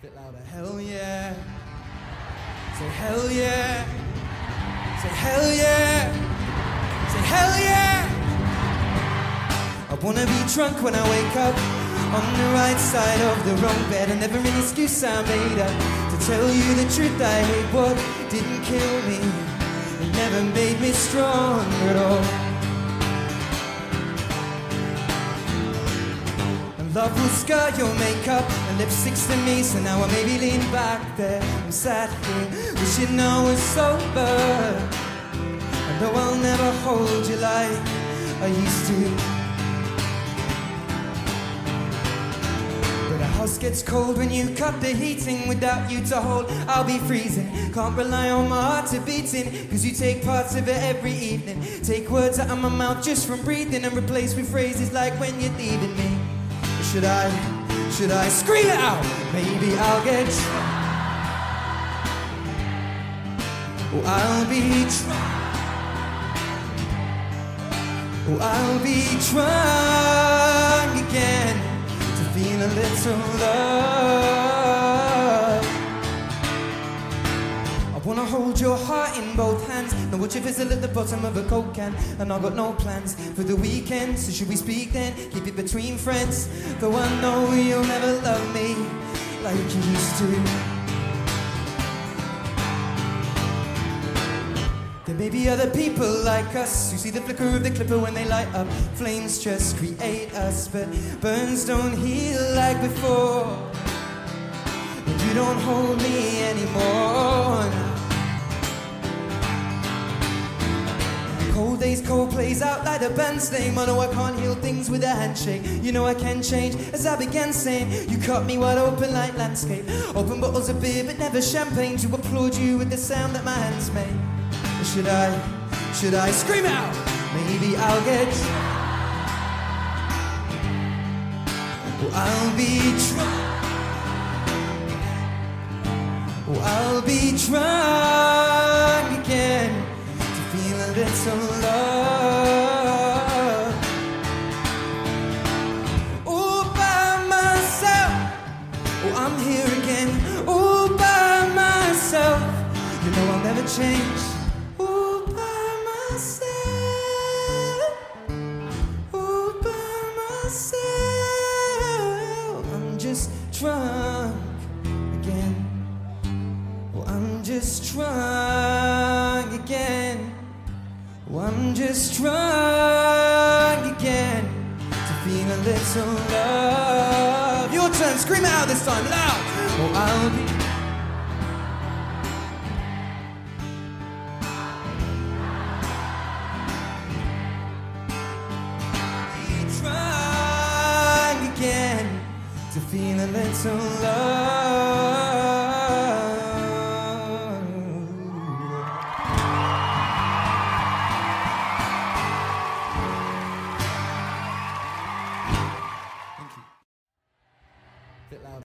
Bit louder. Hell yeah. Say hell yeah. Say hell yeah. Say hell yeah. I wanna be drunk when I wake up on the right side of the wrong bed. And never an excuse I made up to tell you the truth. I hate what didn't kill me. It never made me strong at all. Love will scar your makeup and lipsticks to me. So now I maybe lean back there. I'm sat here wishing I was sober. And though I'll never hold you like I used to. House gets cold when you cut the heating without you to hold. I'll be freezing. Can't rely on my heart to beating. Cause you take parts of it every evening. Take words out of my mouth just from breathing and replace with phrases like when you're leaving me. Should I, should I scream it out? Maybe I'll get drunk. Oh, I'll be drunk. Oh, I'll be drunk again to feel a little love. Wanna hold your heart in both hands. Know what you fizzle at the bottom of a coke can. And I got no plans for the weekend. So should we speak then? Keep it between friends. Though I know you'll never love me like you used to. There may be other people like us who see the flicker of the clipper when they light up. Flames just create us, but burns don't heal like before. And you don't hold me anymore. Cold days, cold plays out like the band's name. I know I can't heal things with a handshake. You know I can change as I began saying. You cut me wide open like landscape. Open bottles of beer, but never champagne. To applaud you with the sound that my hands make. Or should I, should I scream out? Maybe I'll get I'll be drunk. I'll be drunk change. All by myself. All by myself. I'm just drunk again. Oh, I'm just drunk again. Oh, I'm just drunk again to feel a little love. Your turn, scream out this time, loud. Oh, I'll be. Feel a little love.